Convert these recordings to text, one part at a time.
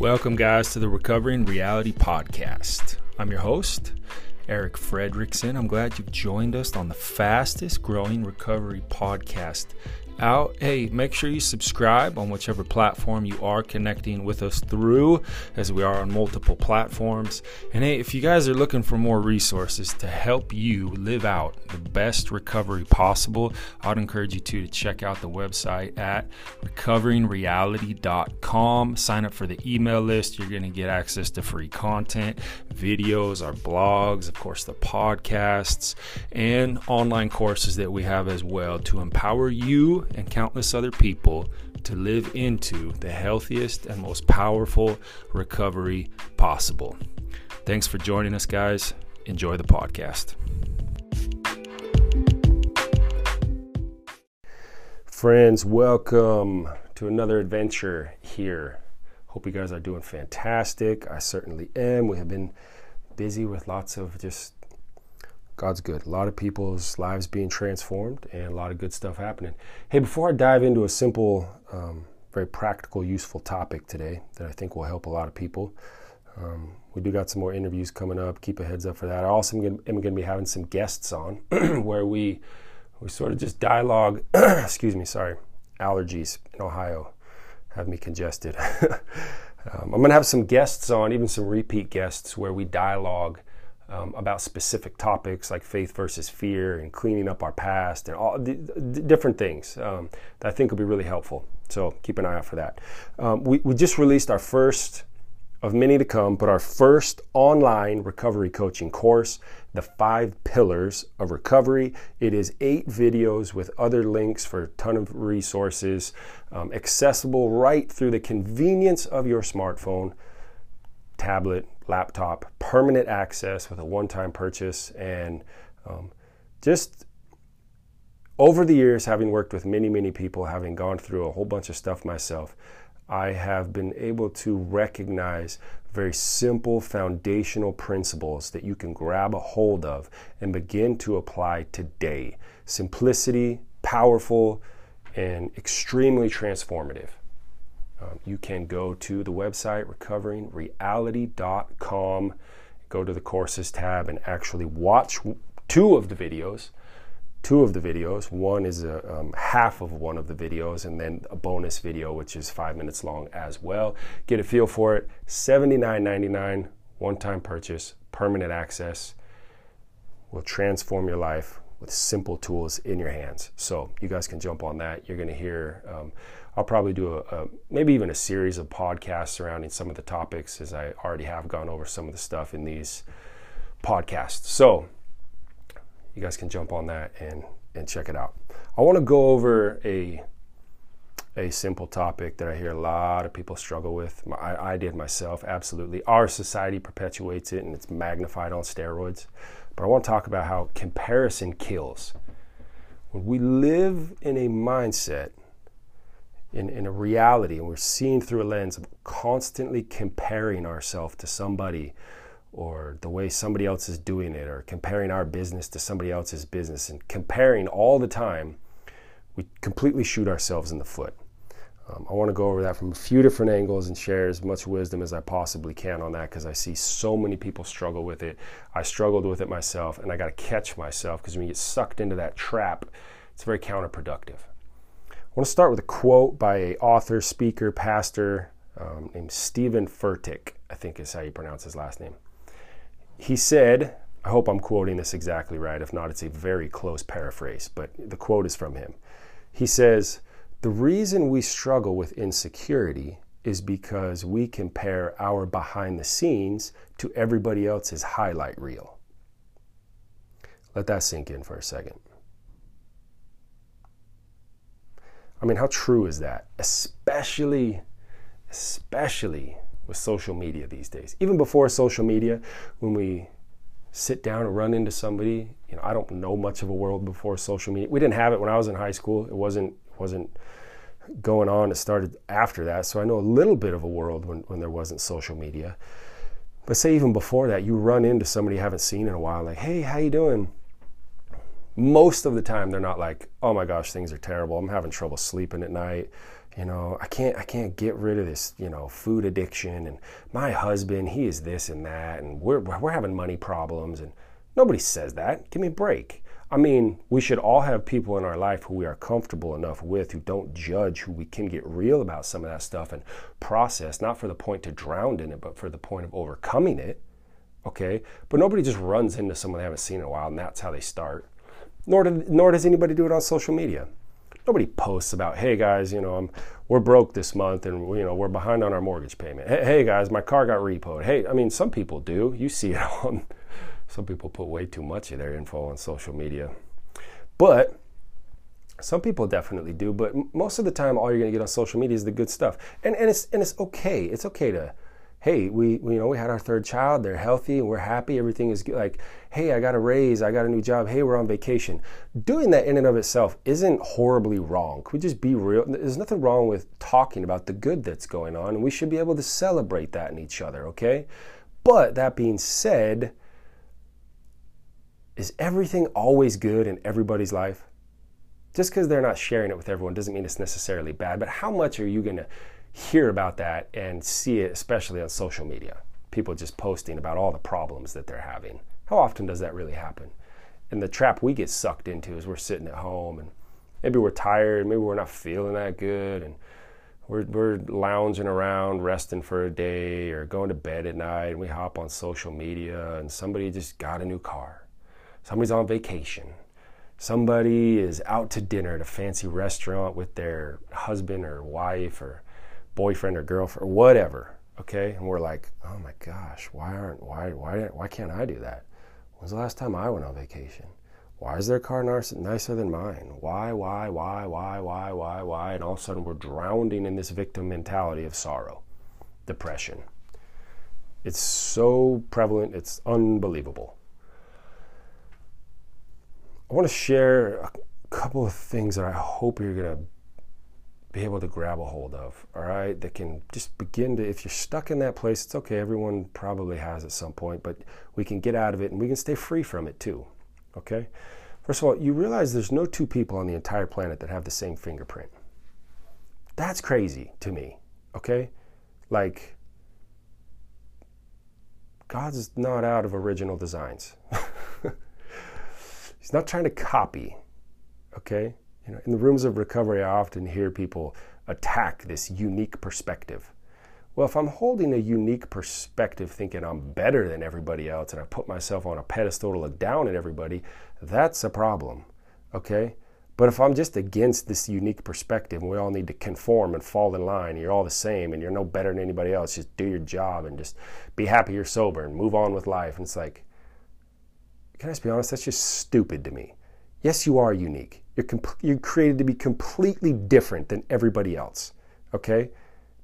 Welcome, guys, to the Recovering Reality Podcast. I'm your host, Eric Fredrickson. I'm glad you've joined us on the fastest growing recovery podcast out. Hey, make sure you subscribe on whichever platform you are connecting with us through, as we are on multiple platforms. And hey, if you guys are looking for more resources to help you live out the best recovery possible, I'd encourage you to, to check out the website at recoveringreality.com. Sign up for the email list. You're going to get access to free content, videos, our blogs, of course, the podcasts, and online courses that we have as well to empower you and countless other people to live into the healthiest and most powerful recovery possible. Thanks for joining us, guys. Enjoy the podcast. Friends, welcome to another adventure here. Hope you guys are doing fantastic. I certainly am. We have been busy with lots of just God's good. A lot of people's lives being transformed and a lot of good stuff happening. Hey, before I dive into a simple, um, very practical, useful topic today that I think will help a lot of people, um, we do got some more interviews coming up. Keep a heads up for that. I also am going to be having some guests on where we we sort of just dialogue. excuse me, sorry, allergies in Ohio have me congested. um, I'm going to have some guests on, even some repeat guests, where we dialogue um, about specific topics like faith versus fear and cleaning up our past and all the, different things um, that I think will be really helpful. So keep an eye out for that. Um, we, we just released our first of many to come, but our first online recovery coaching course, The Five Pillars of Recovery. It is eight videos with other links for a ton of resources, um, accessible right through the convenience of your smartphone, tablet, laptop, permanent access with a one time purchase, and um, just over the years, having worked with many, many people, having gone through a whole bunch of stuff myself, I have been able to recognize very simple foundational principles that you can grab a hold of and begin to apply today. Simplicity, powerful, and extremely transformative. Um, you can go to the website recoveringreality.com, go to the courses tab, and actually watch two of the videos. Two of the videos. One is a um, half of one of the videos, and then a bonus video, which is five minutes long as well. Get a feel for it. $79.99, one time purchase, permanent access will transform your life with simple tools in your hands. So you guys can jump on that. You're going to hear. Um, I'll probably do a, a, maybe even a series of podcasts surrounding some of the topics, as I already have gone over some of the stuff in these podcasts. So you guys can jump on that and and check it out. I want to go over a a simple topic that I hear a lot of people struggle with. I, I did myself, absolutely. Our society perpetuates it and it's magnified on steroids. But I want to talk about how comparison kills. When we live in a mindset in, in a reality and we're seeing through a lens of constantly comparing ourselves to somebody or the way somebody else is doing it or comparing our business to somebody else's business and comparing all the time, we completely shoot ourselves in the foot. Um, I want to go over that from a few different angles and share as much wisdom as I possibly can on that because I see so many people struggle with it. I struggled with it myself and I got to catch myself because when you get sucked into that trap, it's very counterproductive. I want to start with a quote by a author, speaker, pastor um, named Steven Furtick, I think is how you pronounce his last name. He said, I hope I'm quoting this exactly right. If not, it's a very close paraphrase, but the quote is from him. He says, The reason we struggle with insecurity is because we compare our behind the scenes to everybody else's highlight reel. Let that sink in for a second. I mean, how true is that? Especially, especially with social media these days. Even before social media, when we sit down and run into somebody, you know, I don't know much of a world before social media. We didn't have it when I was in high school. It wasn't wasn't going on. It started after that, so I know a little bit of a world when, when there wasn't social media. But say even before that, you run into somebody you haven't seen in a while, like, "Hey, how you doing?" most of the time they're not like, "Oh my gosh, things are terrible. I'm having trouble sleeping at night." You know, I can't I can't get rid of this, you know, food addiction and my husband, he is this and that and we're we're having money problems and nobody says that. Give me a break. I mean, we should all have people in our life who we are comfortable enough with, who don't judge, who we can get real about some of that stuff and process, not for the point to drown in it, but for the point of overcoming it. Okay? But nobody just runs into someone they haven't seen in a while and that's how they start. Nor, do, nor does anybody do it on social media. Nobody posts about, hey guys, you know, I'm, we're broke this month and you know we're behind on our mortgage payment. Hey, hey guys, my car got repoed. Hey, I mean, some people do. You see it on some people put way too much of their info on social media. But some people definitely do, but most of the time, all you're going to get on social media is the good stuff, and and it's and it's okay. It's okay to, hey, we, we you know we had our third child, they're healthy, we're happy, everything is good. Like, hey, I got a raise, I got a new job, hey, we're on vacation. Doing that in and of itself isn't horribly wrong. Could we just be real? There's nothing wrong with talking about the good that's going on, and we should be able to celebrate that in each other. Okay, but that being said is everything always good in everybody's life? Just because they're not sharing it with everyone doesn't mean it's necessarily bad, but how much are you going to hear about that and see it, especially on social media? People just posting about all the problems that they're having. How often does that really happen? And the trap we get sucked into is we're sitting at home and maybe we're tired, maybe we're not feeling that good, and we're, we're lounging around, resting for a day, or going to bed at night, and we hop on social media, and somebody just got a new car Somebody's on vacation. Somebody is out to dinner at a fancy restaurant with their husband or wife or boyfriend or girlfriend or whatever. Okay, and we're like, oh my gosh, why aren't why why why can't I do that? When's the last time I went on vacation? Why is their car nicer than mine? Why, why, why, why, why, why, why? And all of a sudden we're drowning in this victim mentality of sorrow, depression. It's so prevalent, it's unbelievable. I want to share a couple of things that I hope you're going to be able to grab a hold of, all right? That can just begin to, if you're stuck in that place, it's okay. Everyone probably has at some point, but we can get out of it and we can stay free from it too, okay? First of all, you realize there's no two people on the entire planet that have the same fingerprint. That's crazy to me, okay? Like, God's not out of original designs. He's not trying to copy. Okay? You know, in the rooms of recovery, I often hear people attack this unique perspective. Well, if I'm holding a unique perspective, thinking I'm better than everybody else, and I put myself on a pedestal to look down at everybody, that's a problem. Okay? But if I'm just against this unique perspective, and we all need to conform and fall in line, and you're all the same, and you're no better than anybody else, just do your job and just be happy you're sober and move on with life. And it's like, can I just be honest? That's just stupid to me. Yes, you are unique. You're, comp- you're created to be completely different than everybody else. Okay?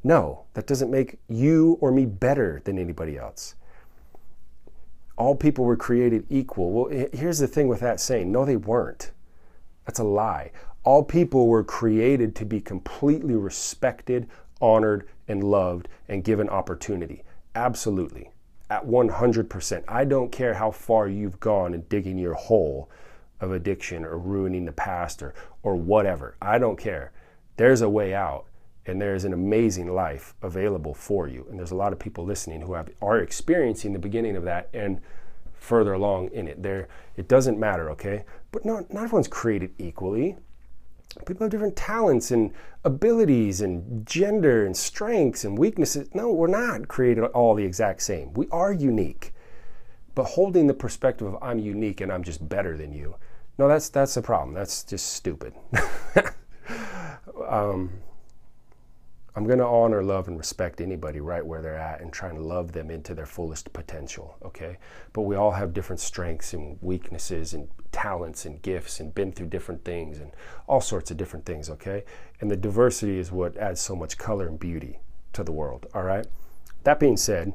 No, that doesn't make you or me better than anybody else. All people were created equal. Well, here's the thing with that saying no, they weren't. That's a lie. All people were created to be completely respected, honored, and loved, and given opportunity. Absolutely at 100%. I don't care how far you've gone in digging your hole of addiction or ruining the past or, or whatever. I don't care. There's a way out and there's an amazing life available for you. And there's a lot of people listening who have, are experiencing the beginning of that and further along in it. There, it doesn't matter, okay? But not, not everyone's created equally people have different talents and abilities and gender and strengths and weaknesses. No, we're not created all the exact same. We are unique. But holding the perspective of I'm unique and I'm just better than you, no, that's that's a problem. That's just stupid. um, I'm going to honor, love, and respect anybody right where they're at and try and love them into their fullest potential, okay? But we all have different strengths and weaknesses and talents and gifts and been through different things and all sorts of different things, okay? And the diversity is what adds so much color and beauty to the world, all right? That being said,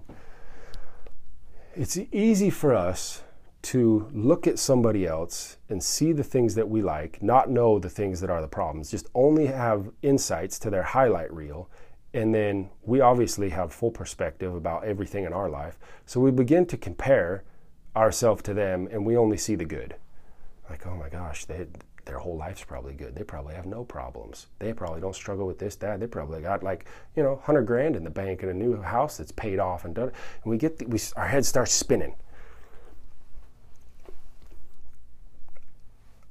it's easy for us to look at somebody else and see the things that we like, not know the things that are the problems, just only have insights to their highlight reel. And then we obviously have full perspective about everything in our life. So we begin to compare ourselves to them and we only see the good. Like, oh my gosh, they, their whole life's probably good. They probably have no problems. They probably don't struggle with this, that. They probably got like, you know, 100 grand in the bank and a new house that's paid off and done. And we get, the, we, our heads start spinning.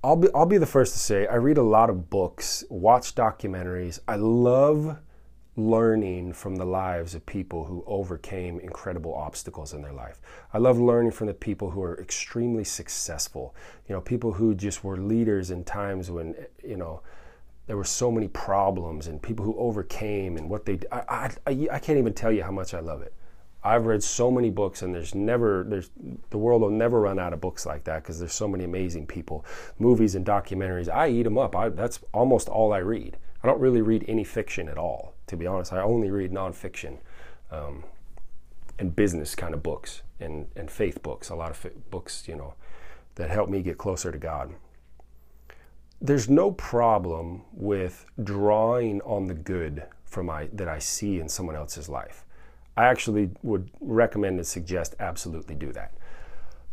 I'll be, I'll be the first to say I read a lot of books, watch documentaries. I love learning from the lives of people who overcame incredible obstacles in their life. I love learning from the people who are extremely successful. You know, people who just were leaders in times when, you know, there were so many problems and people who overcame and what they I, I, I can't even tell you how much I love it. I've read so many books, and there's never there's the world will never run out of books like that because there's so many amazing people, movies and documentaries. I eat them up. I, that's almost all I read. I don't really read any fiction at all, to be honest. I only read nonfiction um, and business kind of books and and faith books. A lot of books, you know, that help me get closer to God. There's no problem with drawing on the good from my that I see in someone else's life I actually would recommend and suggest absolutely do that.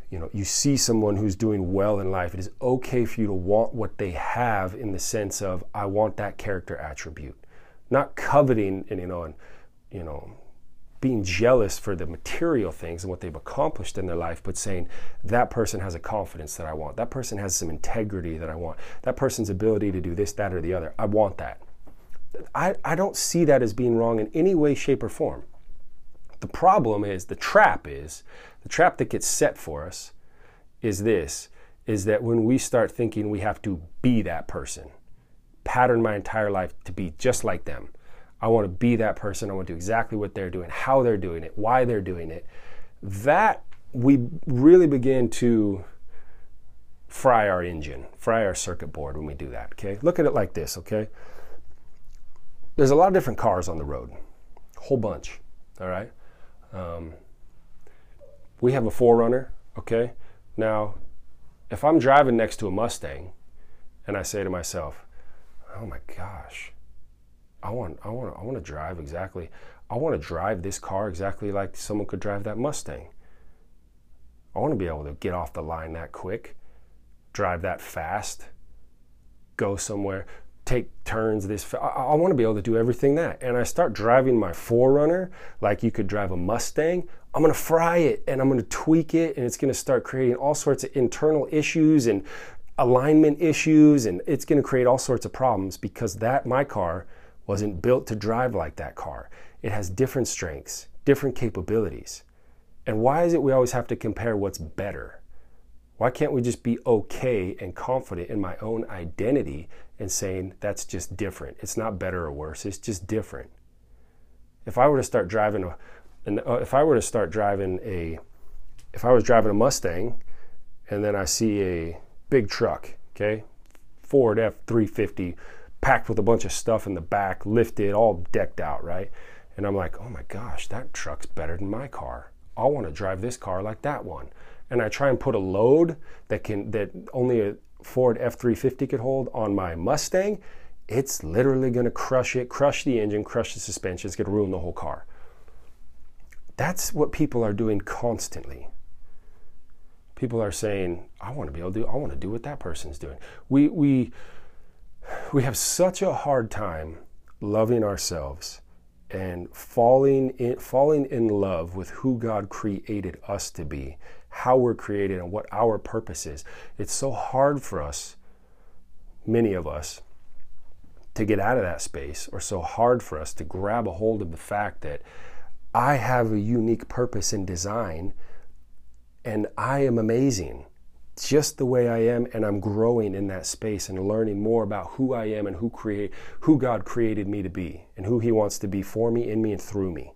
You know, you see someone who's doing well in life, it is okay for you to want what they have in the sense of I want that character attribute. Not coveting and you know and you know being jealous for the material things and what they've accomplished in their life, but saying that person has a confidence that I want. That person has some integrity that I want. That person's ability to do this, that, or the other. I want that. I, I don't see that as being wrong in any way, shape, or form. The problem is, the trap is, the trap that gets set for us is this is that when we start thinking we have to be that person, pattern my entire life to be just like them. I want to be that person. I want to do exactly what they're doing, how they're doing it, why they're doing it. That we really begin to fry our engine, fry our circuit board when we do that. Okay, look at it like this. Okay, there's a lot of different cars on the road, whole bunch. All right, um, we have a 4Runner, okay? Now, if I'm driving next to a Mustang and I say to myself, oh my gosh, I want, I want, I want to drive exactly, I want to drive this car exactly like someone could drive that Mustang. I want to be able to get off the line that quick, drive that fast, go somewhere take turns this I, I want to be able to do everything that. And i start driving my 4Runner like you could drive a mustang. I'm going to fry it and i'm going to tweak it and it's going to start creating all sorts of internal issues and alignment issues and it's going to create all sorts of problems because that my car wasn't built to drive like that car. It has different strengths different capabilities. And why is it we always have to compare what's better why can't we just be okay and confident in my own identity and saying that's just different? It's not better or worse, it's just different. If I were to start driving a, and uh, if I were to start driving a, if I was driving a Mustang and then I see a big truck, okay, Ford F 350 packed with a bunch of stuff in the back, lifted, all decked out, right? And I'm like, oh my gosh, that truck's better than my car. I want to drive this car like that one and I try and put a load that can that only a Ford F350 could hold on my Mustang, it's literally going to crush it, crush the engine, crush the suspension. It's going to ruin the whole car. That's what people are doing constantly. People are saying, "I want to be able to do. I want to do what that person's doing." We we we have such a hard time loving ourselves and falling in, falling in love with who God created us to be how we're created and what our purpose is. It's so hard for us, many of us, to get out of that space, or so hard for us to grab a hold of the fact that I have a unique purpose and design and I am amazing just the way I am and I'm growing in that space and learning more about who I am and who create who God created me to be and who he wants to be for me in me and through me.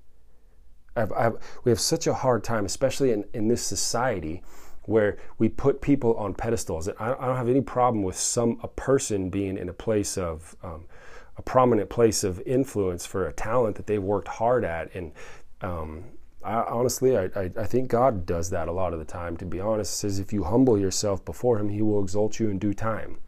I've, I've, we have such a hard time, especially in, in this society where we put people on pedestals. I, I don't have any problem with some a person being in a place of um, a prominent place of influence for a talent that they've worked hard at. And um, I, honestly, I, I, I, think God does that a lot of the time. To be honest, says if you humble yourself before Him, He will exalt you in due time.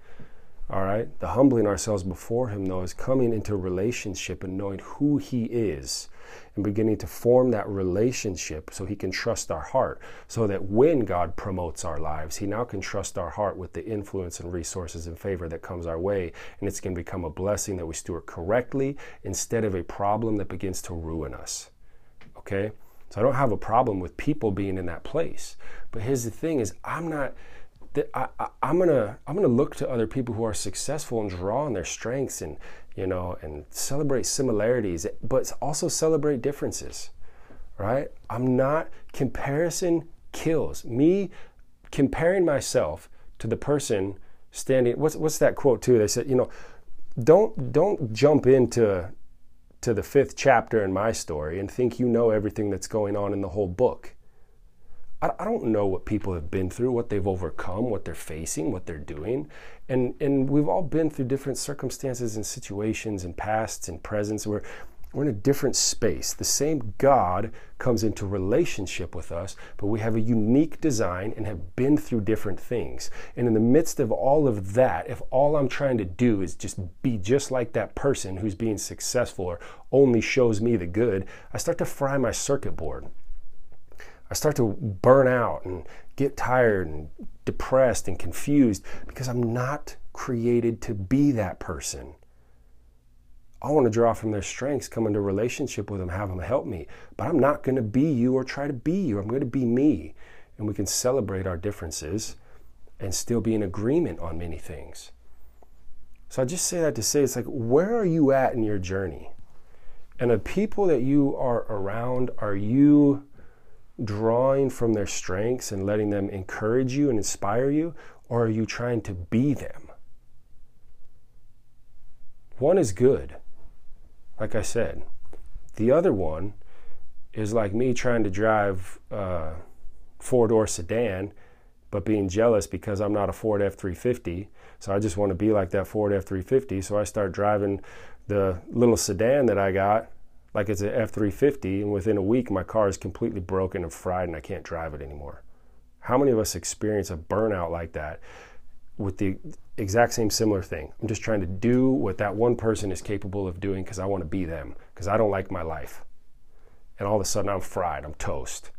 All right? The humbling ourselves before Him, though, is coming into relationship and knowing who He is and beginning to form that relationship so He can trust our heart. So that when God promotes our lives, He now can trust our heart with the influence and resources and favor that comes our way. And it's going to become a blessing that we steward correctly instead of a problem that begins to ruin us. Okay? So I don't have a problem with people being in that place. But here's the thing is I'm not I, am gonna I'm gonna look to other people who are successful and draw on their strengths and you know and celebrate similarities, but also celebrate differences. Right? I'm not comparison kills me comparing myself to the person standing. What's what's that quote too? They said you know don't don't jump into to the fifth chapter in my story and think you know everything that's going on in the whole book I, don't know what people have been through, what they've overcome, what they're facing, what they're doing. And, and we've all been through different circumstances and situations and pasts and presents where we're in a different space. The same God comes into relationship with us, but we have a unique design and have been through different things. And in the midst of all of that, if all I'm trying to do is just be just like that person who's being successful or only shows me the good, I start to fry my circuit board. I start to burn out and get tired and depressed and confused because I'm not created to be that person. I want to draw from their strengths, come into relationship with them, have them help me. But I'm not going to be you or try to be you. I'm going to be me. And we can celebrate our differences and still be in agreement on many things. So I just say that to say it's like, where are you at in your journey? And the people that you are around, are you drawing from their strengths and letting them encourage you and inspire you, or are you trying to be them? One is good, like I said. The other one is like me trying to drive a four door sedan, but being jealous because I'm not a Ford F 350. So I just want to be like that Ford F 350. So I start driving the little sedan that I got like it's an F 350, and within a week, my car is completely broken and fried, and I can't drive it anymore. How many of us experience a burnout like that with the exact same similar thing? I'm just trying to do what that one person is capable of doing because I want to be them, because I don't like my life. And all of a sudden, I'm fried, I'm toast,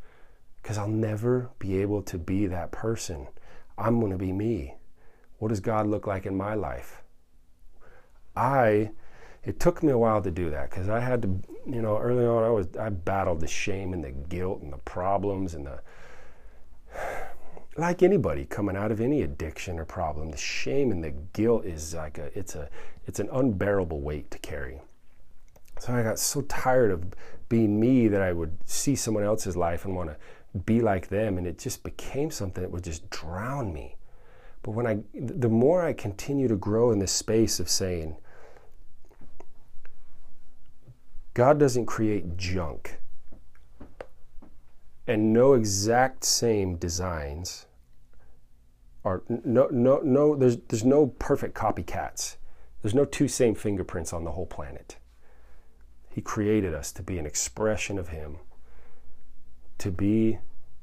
because I'll never be able to be that person. I'm going to be me. What does God look like in my life? I it took me a while to do that because I had to, you know, early on I was I battled the shame and the guilt and the problems and the like anybody coming out of any addiction or problem, the shame and the guilt is like a it's a it's an unbearable weight to carry. So I got so tired of being me that I would see someone else's life and want to be like them and it just became something that would just drown me. But when I the more I continue to grow in this space of saying, God doesn't create junk. And no exact same designs are no no no there's there's no perfect copycats. There's no two same fingerprints on the whole planet. He created us to be an expression of him. To be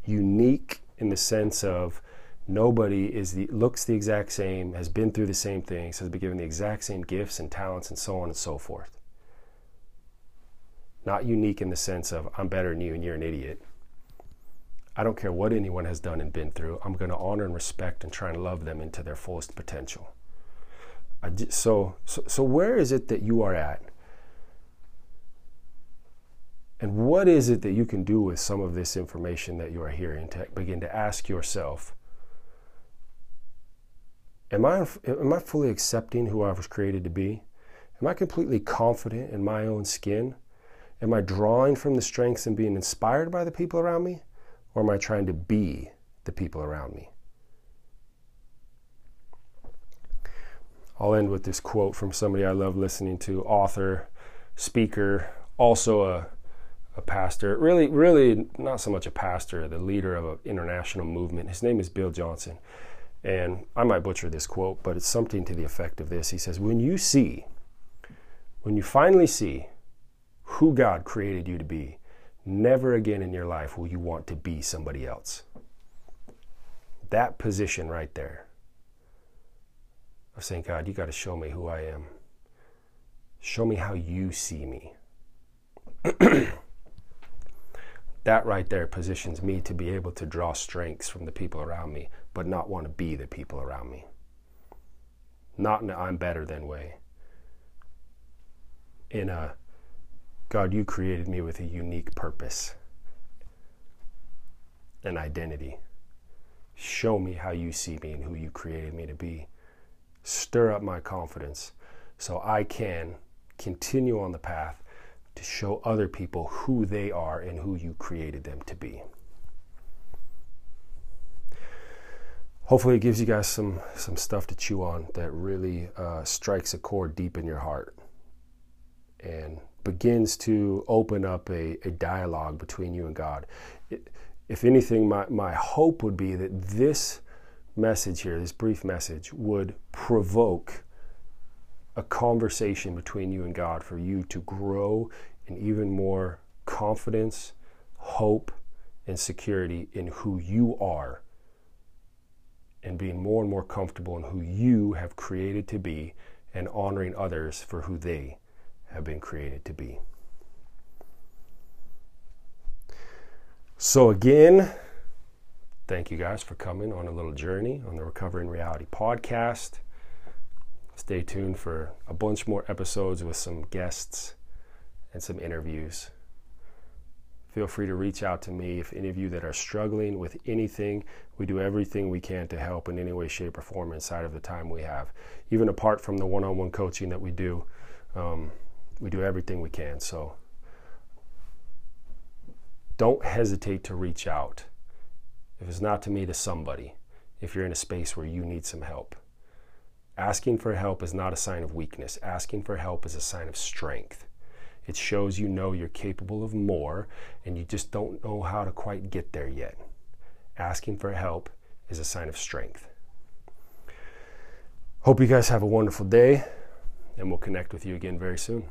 unique in the sense of nobody is the looks the exact same, has been through the same things, has been given the exact same gifts and talents and so on and so forth. Not unique in the sense of I'm better than you and you're an idiot. I don't care what anyone has done and been through. I'm going to honor and respect and try and love them into their fullest potential. Just, so, so, so where is it that you are at? And what is it that you can do with some of this information that you are hearing to begin to ask yourself, am I, am I fully accepting who I was created to be? Am I completely confident in my own skin? Am I drawing from the strengths and being inspired by the people around me? Or am I trying to be the people around me? I'll end with this quote from somebody I love listening to, author, speaker, also a, a pastor. Really, really not so much a pastor, the leader of an international movement. His name is Bill Johnson. And I might butcher this quote, but it's something to the effect of this. He says, When you see, when you finally see who God created you to be, never again in your life will you want to be somebody else. That position right there. of saying, God, you got to show me who I am. Show me how you see me. that right there positions me to be able to draw strengths from the people around me, but not want to be the people around me. Not in a I'm better than way. In a God, you created me with a unique purpose and identity. Show me how you see me and who you created me to be. Stir up my confidence so I can continue on the path to show other people who they are and who you created them to be. Hopefully, it gives you guys some, some stuff to chew on that really uh, strikes a chord deep in your heart and begins to open up a, a dialogue between you and God. If anything, my, my hope would be that this message here, this brief message, would provoke a conversation between you and God for you to grow in even more confidence, hope, and security in who you are and being more and more comfortable in who you have created to be and honoring others for who they have been created to be. So, again, thank you guys for coming on a little journey on the Recovering Reality podcast. Stay tuned for a bunch more episodes with some guests and some interviews. Feel free to reach out to me if any of you that are struggling with anything. We do everything we can to help in any way, shape, or form inside of the time we have. Even apart from the one on one coaching that we do, um, we do everything we can. So don't hesitate to reach out. If it's not to me, to somebody, if you're in a space where you need some help. Asking for help is not a sign of weakness. Asking for help is a sign of strength. It shows you know you're capable of more and you just don't know how to quite get there yet. Asking for help is a sign of strength. Hope you guys have a wonderful day, and we'll connect with you again very soon.